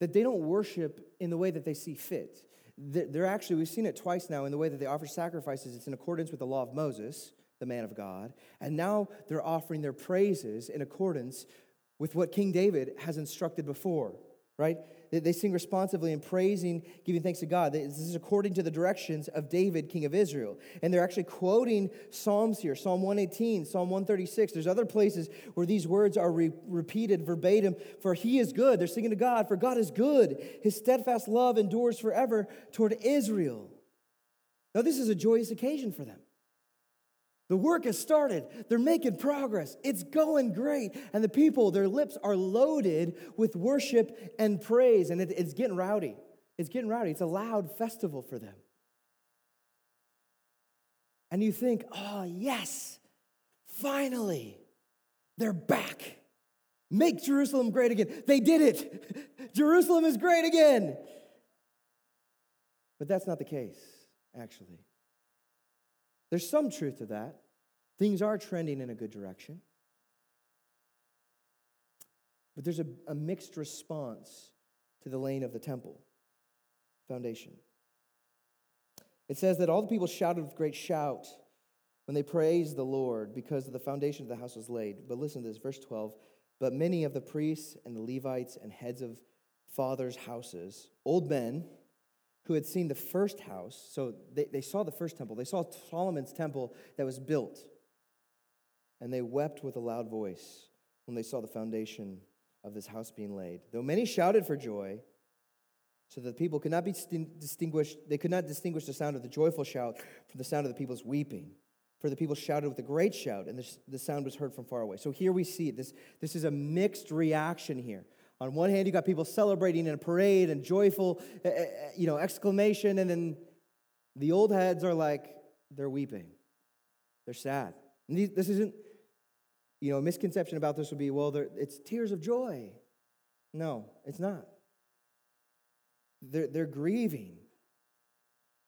that they don't worship in the way that they see fit. They're actually, we've seen it twice now in the way that they offer sacrifices. It's in accordance with the law of Moses, the man of God. And now they're offering their praises in accordance with what King David has instructed before, right? They sing responsively and praising, giving thanks to God. This is according to the directions of David, king of Israel. And they're actually quoting Psalms here Psalm 118, Psalm 136. There's other places where these words are re- repeated verbatim. For he is good. They're singing to God, for God is good. His steadfast love endures forever toward Israel. Now, this is a joyous occasion for them. The work has started. They're making progress. It's going great. And the people, their lips are loaded with worship and praise. And it, it's getting rowdy. It's getting rowdy. It's a loud festival for them. And you think, oh, yes, finally, they're back. Make Jerusalem great again. They did it. Jerusalem is great again. But that's not the case, actually. There's some truth to that. Things are trending in a good direction. But there's a, a mixed response to the laying of the temple foundation. It says that all the people shouted with great shout when they praised the Lord because the foundation of the house was laid. But listen to this, verse 12. But many of the priests and the Levites and heads of fathers' houses, old men, who had seen the first house. So they, they saw the first temple. They saw Solomon's temple that was built. And they wept with a loud voice when they saw the foundation of this house being laid. Though many shouted for joy, so that the people could not be distinguished, they could not distinguish the sound of the joyful shout from the sound of the people's weeping. For the people shouted with a great shout, and the, the sound was heard from far away. So here we see this, this is a mixed reaction here. On one hand, you got people celebrating in a parade and joyful, eh, eh, eh, you know, exclamation, and then the old heads are like, they're weeping. They're sad. And this isn't, you know, a misconception about this would be, well, it's tears of joy. No, it's not. They're, they're grieving.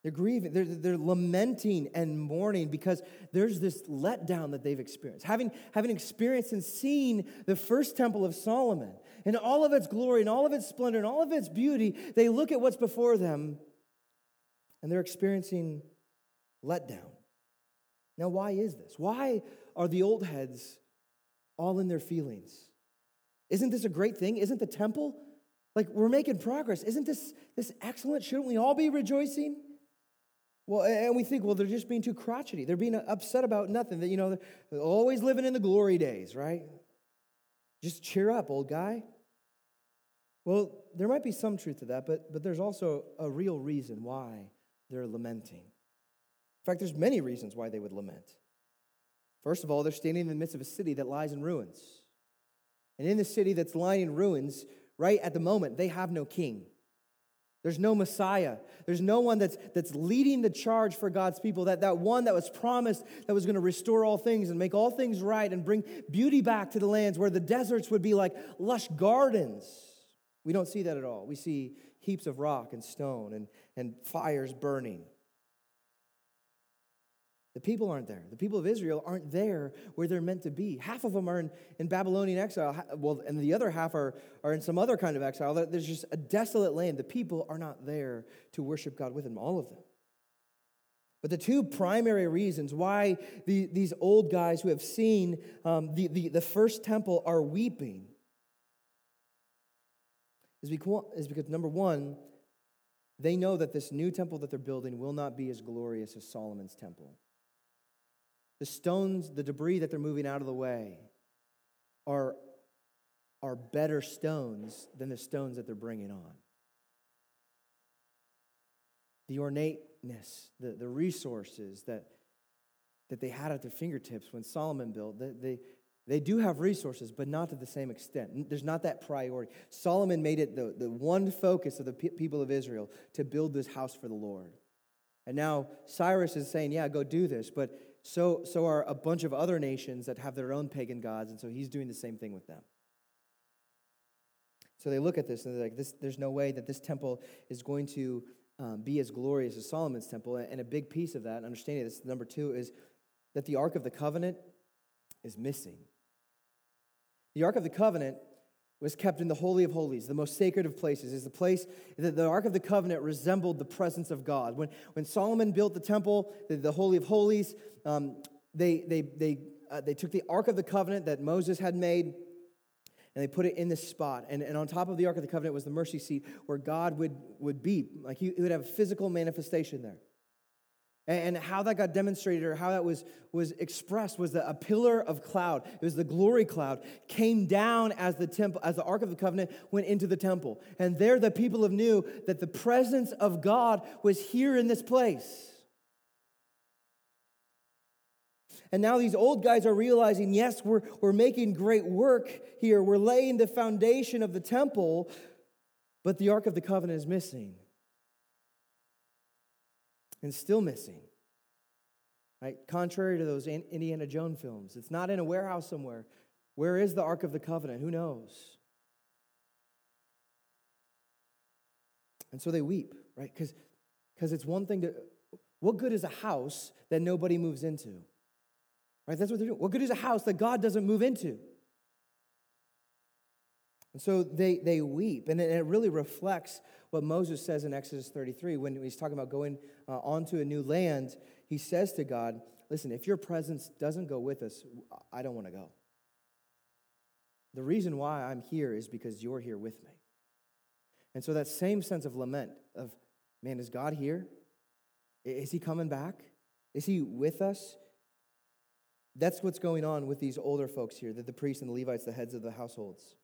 They're grieving, they're, they're lamenting and mourning because there's this letdown that they've experienced. Having, having experienced and seen the first temple of Solomon and all of its glory and all of its splendor and all of its beauty, they look at what's before them and they're experiencing letdown. Now, why is this? Why are the old heads all in their feelings? Isn't this a great thing? Isn't the temple like we're making progress? Isn't this, this excellent? Shouldn't we all be rejoicing? Well, and we think, well, they're just being too crotchety. They're being upset about nothing. That you know, they're always living in the glory days, right? Just cheer up, old guy. Well, there might be some truth to that, but, but there's also a real reason why they're lamenting. In fact, there's many reasons why they would lament. First of all, they're standing in the midst of a city that lies in ruins. And in the city that's lying in ruins, right at the moment, they have no king. There's no Messiah. There's no one that's, that's leading the charge for God's people. That, that one that was promised that was going to restore all things and make all things right and bring beauty back to the lands where the deserts would be like lush gardens. We don't see that at all. We see heaps of rock and stone and, and fires burning. The people aren't there. The people of Israel aren't there where they're meant to be. Half of them are in, in Babylonian exile, well, and the other half are, are in some other kind of exile. There's just a desolate land. The people are not there to worship God with them, all of them. But the two primary reasons why the, these old guys who have seen um, the, the, the first temple are weeping is because, is because number one, they know that this new temple that they're building will not be as glorious as Solomon's temple. The stones, the debris that they're moving out of the way are, are better stones than the stones that they're bringing on. The ornateness, the, the resources that, that they had at their fingertips when Solomon built, they, they, they do have resources, but not to the same extent. There's not that priority. Solomon made it the, the one focus of the people of Israel to build this house for the Lord. And now Cyrus is saying, yeah, go do this. But so, so are a bunch of other nations that have their own pagan gods. And so he's doing the same thing with them. So they look at this and they're like, this, there's no way that this temple is going to um, be as glorious as Solomon's temple. And a big piece of that, understanding this, number two, is that the Ark of the Covenant is missing. The Ark of the Covenant was kept in the Holy of Holies, the most sacred of places, is the place that the Ark of the Covenant resembled the presence of God. When, when Solomon built the temple, the, the Holy of Holies, um, they, they, they, uh, they took the Ark of the Covenant that Moses had made and they put it in this spot. And, and on top of the Ark of the Covenant was the mercy seat where God would, would be. Like he, he would have a physical manifestation there. And how that got demonstrated or how that was, was expressed was that a pillar of cloud, it was the glory cloud, came down as the temple, as the Ark of the Covenant went into the temple. And there the people of knew that the presence of God was here in this place. And now these old guys are realizing, yes, we're, we're making great work here. We're laying the foundation of the temple, but the Ark of the Covenant is missing and still missing. Right? Contrary to those Indiana Jones films, it's not in a warehouse somewhere. Where is the Ark of the Covenant? Who knows? And so they weep, right? Because it's one thing to, what good is a house that nobody moves into? Right? That's what they're doing. What good is a house that God doesn't move into? And so they, they weep. And it really reflects what Moses says in Exodus 33 when he's talking about going uh, onto a new land. He says to God, Listen, if your presence doesn't go with us, I don't want to go. The reason why I'm here is because you're here with me. And so that same sense of lament of, man, is God here? Is he coming back? Is he with us? That's what's going on with these older folks here, the, the priests and the Levites, the heads of the households.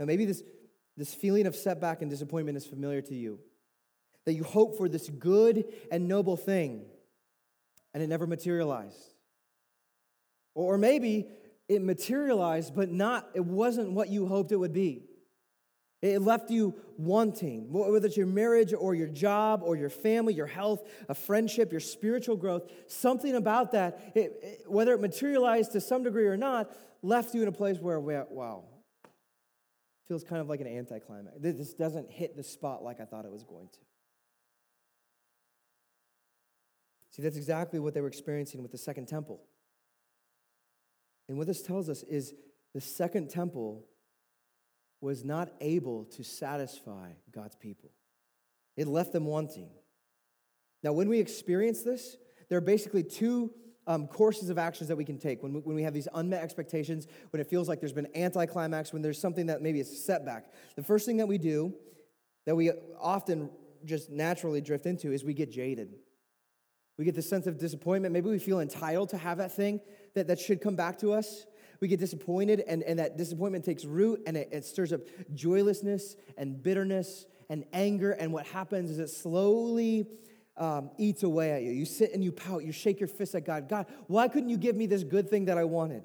Now, maybe this, this feeling of setback and disappointment is familiar to you. That you hope for this good and noble thing, and it never materialized. Or maybe it materialized, but not, it wasn't what you hoped it would be. It left you wanting, whether it's your marriage or your job or your family, your health, a friendship, your spiritual growth, something about that, it, it, whether it materialized to some degree or not, left you in a place where, wow, feels kind of like an anticlimax. This doesn't hit the spot like I thought it was going to. See, that's exactly what they were experiencing with the second temple. And what this tells us is the second temple was not able to satisfy God's people, it left them wanting. Now, when we experience this, there are basically two um, courses of actions that we can take when we, when we have these unmet expectations, when it feels like there's been anticlimax, when there's something that maybe is a setback. The first thing that we do, that we often just naturally drift into, is we get jaded. We get the sense of disappointment. Maybe we feel entitled to have that thing that, that should come back to us. We get disappointed, and, and that disappointment takes root, and it, it stirs up joylessness and bitterness and anger. And what happens is it slowly um, eats away at you. You sit and you pout, you shake your fist at God. God, why couldn't you give me this good thing that I wanted?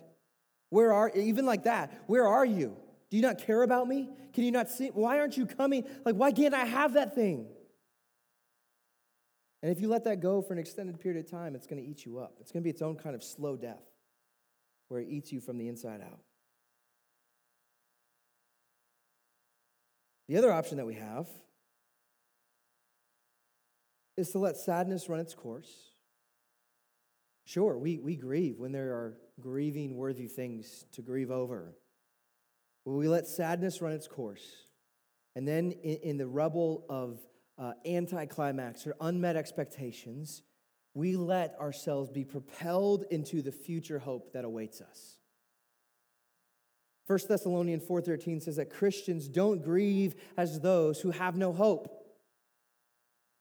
Where are, even like that, where are you? Do you not care about me? Can you not see? Why aren't you coming? Like, why can't I have that thing? And if you let that go for an extended period of time, it's going to eat you up. It's going to be its own kind of slow death where it eats you from the inside out. The other option that we have is to let sadness run its course. Sure, we, we grieve when there are grieving worthy things to grieve over. But we let sadness run its course. And then in, in the rubble of uh, anticlimax or unmet expectations, we let ourselves be propelled into the future hope that awaits us. 1 Thessalonians 4:13 says that Christians don't grieve as those who have no hope.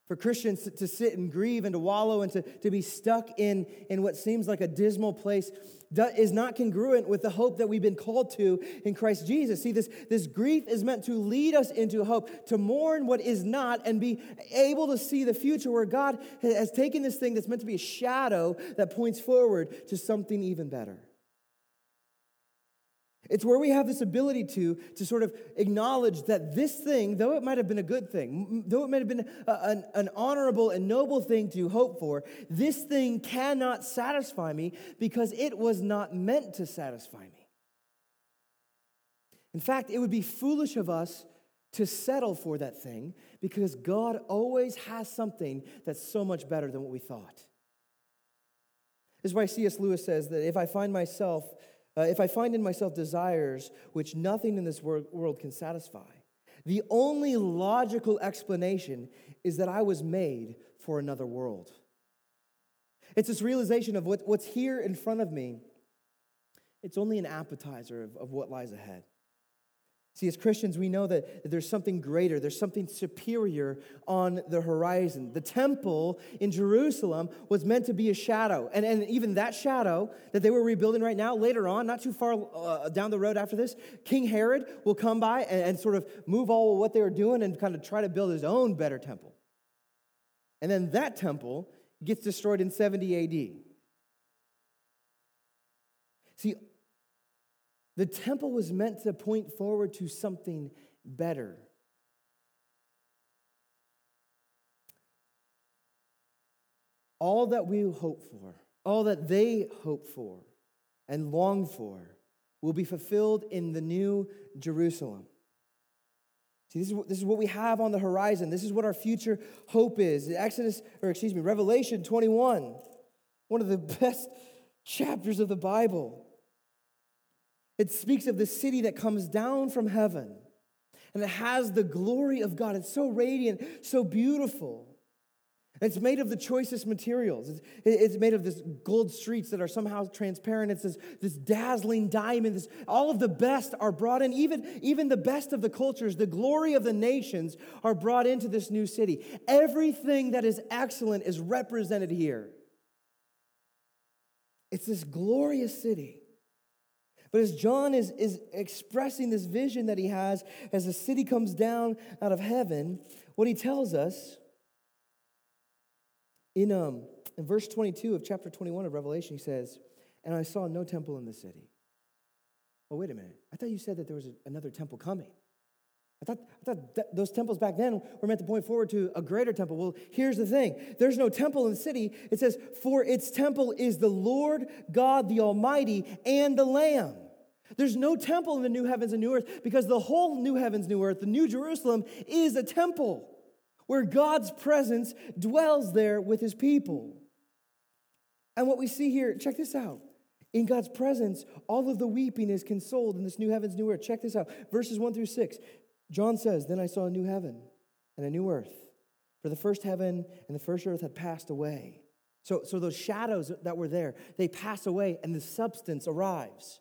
For Christians to sit and grieve and to wallow and to, to be stuck in, in what seems like a dismal place is not congruent with the hope that we've been called to in Christ Jesus. See, this, this grief is meant to lead us into hope, to mourn what is not, and be able to see the future where God has taken this thing that's meant to be a shadow that points forward to something even better. It's where we have this ability to, to sort of acknowledge that this thing, though it might have been a good thing, though it might have been a, an, an honorable and noble thing to hope for, this thing cannot satisfy me because it was not meant to satisfy me. In fact, it would be foolish of us to settle for that thing because God always has something that's so much better than what we thought. This is why C.S. Lewis says that if I find myself uh, if I find in myself desires which nothing in this world, world can satisfy, the only logical explanation is that I was made for another world. It's this realization of what, what's here in front of me. It's only an appetizer of, of what lies ahead. See, as Christians, we know that there's something greater, there's something superior on the horizon. The temple in Jerusalem was meant to be a shadow. And, and even that shadow that they were rebuilding right now, later on, not too far uh, down the road after this, King Herod will come by and, and sort of move all of what they were doing and kind of try to build his own better temple. And then that temple gets destroyed in 70 AD. See, the temple was meant to point forward to something better. All that we hope for, all that they hope for and long for, will be fulfilled in the new Jerusalem. See, this is, what, this is what we have on the horizon. This is what our future hope is. Exodus, or excuse me, Revelation 21, one of the best chapters of the Bible. It speaks of the city that comes down from heaven and it has the glory of God. It's so radiant, so beautiful. It's made of the choicest materials. It's, it's, made of this gold streets that are somehow transparent. It's this, this dazzling diamond. This, all of the best are brought in. Even, even the best of the cultures, the glory of the nations are brought into this new city. Everything that is excellent is represented here. It's this glorious city. But as John is, is expressing this vision that he has as the city comes down out of heaven, what he tells us in, um, in verse 22 of chapter 21 of Revelation, he says, And I saw no temple in the city. Oh, wait a minute. I thought you said that there was a, another temple coming. I thought, I thought those temples back then were meant to point forward to a greater temple. Well, here's the thing there's no temple in the city. It says, For its temple is the Lord God the Almighty and the Lamb. There's no temple in the new heavens and new earth because the whole new heavens, new earth, the new Jerusalem, is a temple where God's presence dwells there with his people. And what we see here, check this out. In God's presence, all of the weeping is consoled in this new heavens, new earth. Check this out. Verses 1 through 6. John says, Then I saw a new heaven and a new earth. For the first heaven and the first earth had passed away. So, so those shadows that were there, they pass away and the substance arrives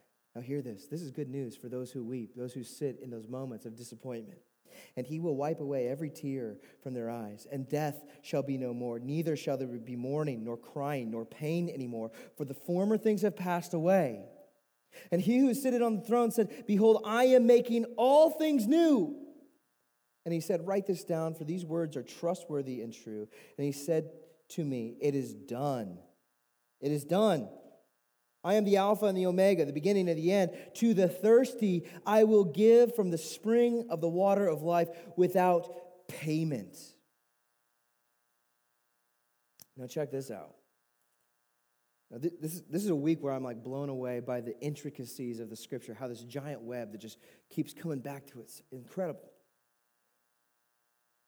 Now, hear this. This is good news for those who weep, those who sit in those moments of disappointment. And he will wipe away every tear from their eyes, and death shall be no more. Neither shall there be mourning, nor crying, nor pain anymore, for the former things have passed away. And he who sitteth on the throne said, Behold, I am making all things new. And he said, Write this down, for these words are trustworthy and true. And he said to me, It is done. It is done. I am the Alpha and the Omega, the beginning and the end. To the thirsty, I will give from the spring of the water of life without payment. Now, check this out. Now, this, is, this is a week where I'm like blown away by the intricacies of the scripture, how this giant web that just keeps coming back to it's incredible.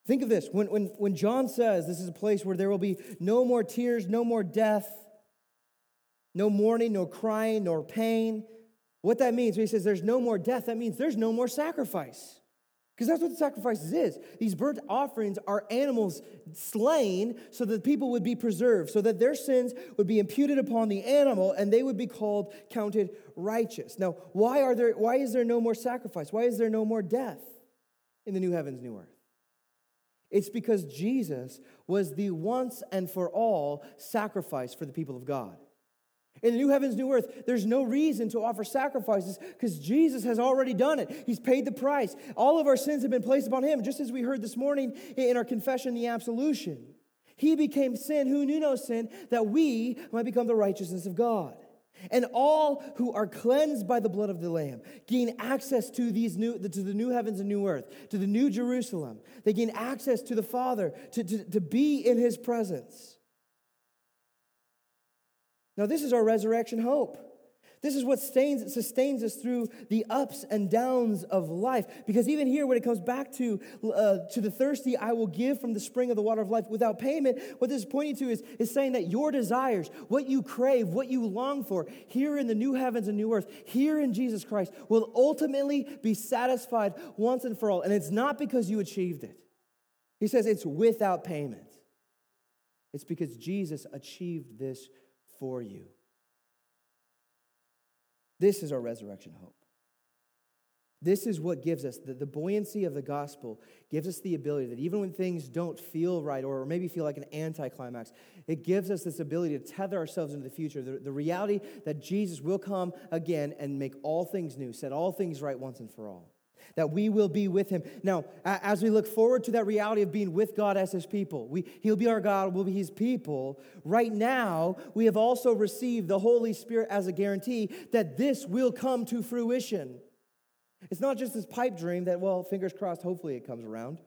Think of this when, when, when John says this is a place where there will be no more tears, no more death, no mourning, no crying, nor pain. What that means when he says there's no more death, that means there's no more sacrifice. Because that's what the sacrifices is. These burnt offerings are animals slain so that people would be preserved, so that their sins would be imputed upon the animal and they would be called counted righteous. Now, why are there why is there no more sacrifice? Why is there no more death in the new heavens, new earth? It's because Jesus was the once and for all sacrifice for the people of God. In the new heavens, new earth, there's no reason to offer sacrifices because Jesus has already done it. He's paid the price. All of our sins have been placed upon him, just as we heard this morning in our confession, the absolution. He became sin who knew no sin, that we might become the righteousness of God. And all who are cleansed by the blood of the Lamb gain access to these new to the new heavens and new earth, to the new Jerusalem. They gain access to the Father, to, to, to be in his presence. Now, this is our resurrection hope. This is what sustains, sustains us through the ups and downs of life. Because even here, when it comes back to, uh, to the thirsty, I will give from the spring of the water of life without payment, what this is pointing to is, is saying that your desires, what you crave, what you long for, here in the new heavens and new earth, here in Jesus Christ, will ultimately be satisfied once and for all. And it's not because you achieved it. He says it's without payment. It's because Jesus achieved this for you. This is our resurrection hope. This is what gives us the, the buoyancy of the gospel, gives us the ability that even when things don't feel right or maybe feel like an anticlimax, it gives us this ability to tether ourselves into the future. The, the reality that Jesus will come again and make all things new, set all things right once and for all that we will be with him. Now, as we look forward to that reality of being with God as his people, we, he'll be our God, we'll be his people. Right now, we have also received the Holy Spirit as a guarantee that this will come to fruition. It's not just this pipe dream that, well, fingers crossed, hopefully it comes around.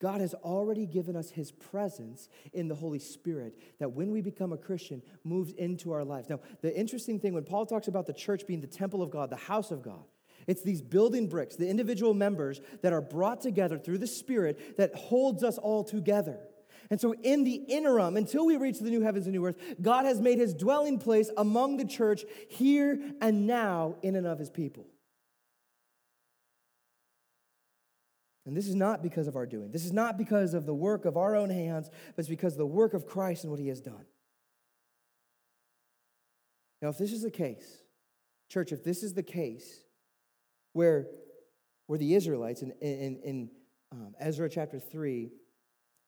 God has already given us his presence in the Holy Spirit that when we become a Christian moves into our lives. Now, the interesting thing when Paul talks about the church being the temple of God, the house of God, it's these building bricks, the individual members that are brought together through the Spirit that holds us all together. And so, in the interim, until we reach the new heavens and new earth, God has made his dwelling place among the church here and now in and of his people. And this is not because of our doing. This is not because of the work of our own hands, but it's because of the work of Christ and what he has done. Now, if this is the case, church, if this is the case, where, where the Israelites in, in, in um, Ezra chapter 3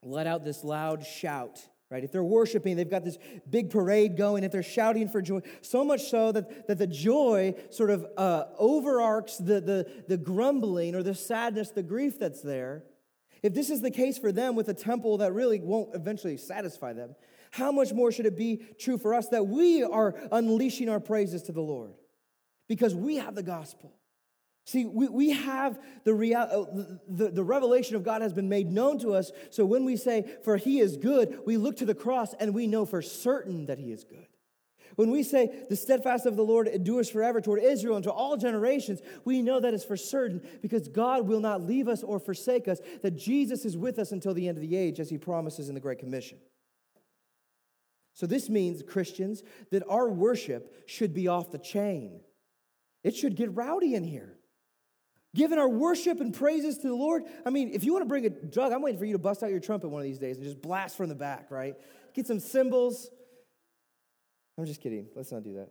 let out this loud shout right? If they're worshiping, they've got this big parade going, if they're shouting for joy, so much so that, that the joy sort of uh, the, the, the grumbling or the sadness, the grief that's there. If this is the case for them with a temple that really won't eventually satisfy them, how much more should it be true for us that we are unleashing our praises to the Lord? Because we have the gospel. See, we, we have the, real, uh, the, the revelation of God has been made known to us. So when we say, for he is good, we look to the cross and we know for certain that he is good. When we say, the steadfast of the Lord endures forever toward Israel and to all generations, we know that is for certain because God will not leave us or forsake us, that Jesus is with us until the end of the age, as he promises in the Great Commission. So this means, Christians, that our worship should be off the chain. It should get rowdy in here giving our worship and praises to the Lord. I mean, if you want to bring a drug, I'm waiting for you to bust out your trumpet one of these days and just blast from the back, right? Get some cymbals. I'm just kidding. Let's not do that.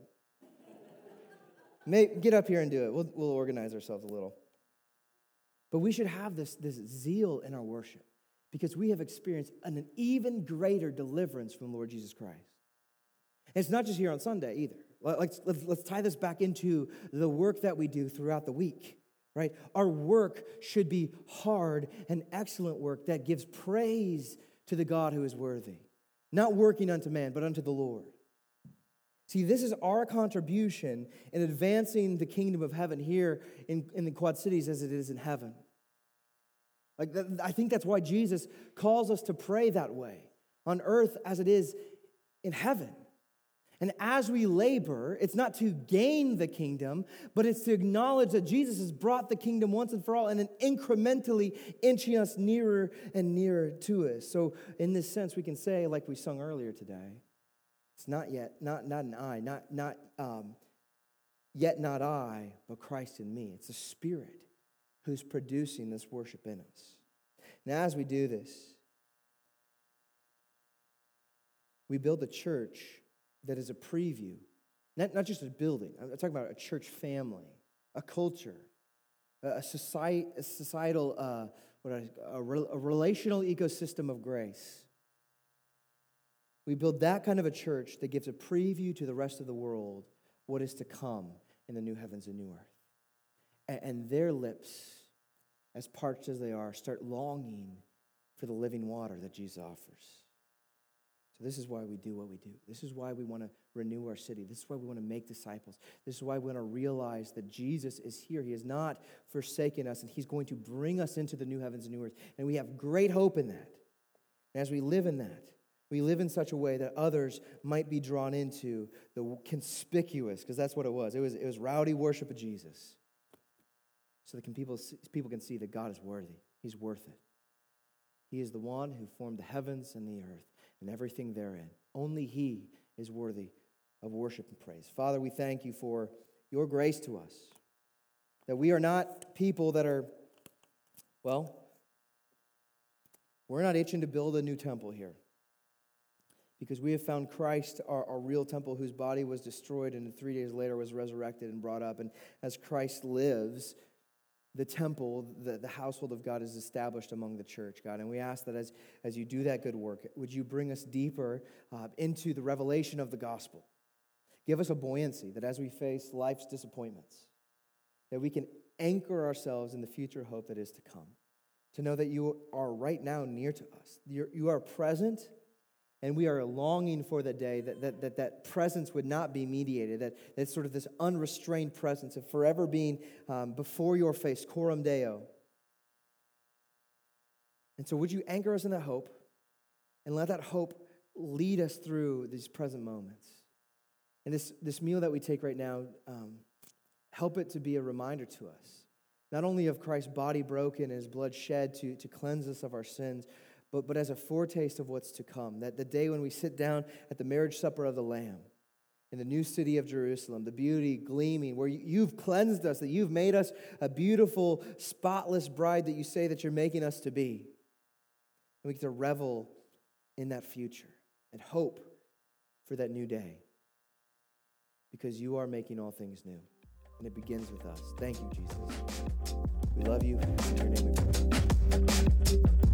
May, get up here and do it. We'll, we'll organize ourselves a little. But we should have this, this zeal in our worship because we have experienced an, an even greater deliverance from Lord Jesus Christ. And it's not just here on Sunday either. Let's, let's, let's tie this back into the work that we do throughout the week right? Our work should be hard and excellent work that gives praise to the God who is worthy, not working unto man, but unto the Lord. See, this is our contribution in advancing the kingdom of heaven here in, in the Quad Cities as it is in heaven. Like, I think that's why Jesus calls us to pray that way on earth as it is in heaven. And as we labor, it's not to gain the kingdom, but it's to acknowledge that Jesus has brought the kingdom once and for all and then incrementally inching us nearer and nearer to us. So, in this sense, we can say, like we sung earlier today, it's not yet, not, not an I, not, not um, yet not I, but Christ in me. It's the Spirit who's producing this worship in us. Now, as we do this, we build a church that is a preview, not, not just a building. I'm talking about a church family, a culture, a, society, a societal, uh, what I, a, a relational ecosystem of grace. We build that kind of a church that gives a preview to the rest of the world what is to come in the new heavens and new earth. And, and their lips, as parched as they are, start longing for the living water that Jesus offers. So, this is why we do what we do. This is why we want to renew our city. This is why we want to make disciples. This is why we want to realize that Jesus is here. He has not forsaken us, and He's going to bring us into the new heavens and new earth. And we have great hope in that. And as we live in that, we live in such a way that others might be drawn into the conspicuous, because that's what it was. It was, it was rowdy worship of Jesus. So that can people, people can see that God is worthy. He's worth it. He is the one who formed the heavens and the earth and everything therein. Only He is worthy of worship and praise. Father, we thank you for your grace to us. That we are not people that are, well, we're not itching to build a new temple here. Because we have found Christ, our, our real temple, whose body was destroyed and three days later was resurrected and brought up. And as Christ lives, the temple, the, the household of God is established among the church, God. And we ask that as, as you do that good work, would you bring us deeper uh, into the revelation of the gospel? Give us a buoyancy that as we face life's disappointments, that we can anchor ourselves in the future hope that is to come. To know that you are right now near to us. You're, you are present and we are longing for the day that that, that, that presence would not be mediated, that, that sort of this unrestrained presence of forever being um, before your face, coram deo. And so, would you anchor us in that hope and let that hope lead us through these present moments? And this, this meal that we take right now, um, help it to be a reminder to us, not only of Christ's body broken and his blood shed to, to cleanse us of our sins, but, but as a foretaste of what's to come. That the day when we sit down at the marriage supper of the Lamb in the new city of Jerusalem, the beauty gleaming, where you've cleansed us, that you've made us a beautiful, spotless bride that you say that you're making us to be. And we get to revel in that future and hope for that new day because you are making all things new. And it begins with us. Thank you, Jesus. We love you. In your name we pray.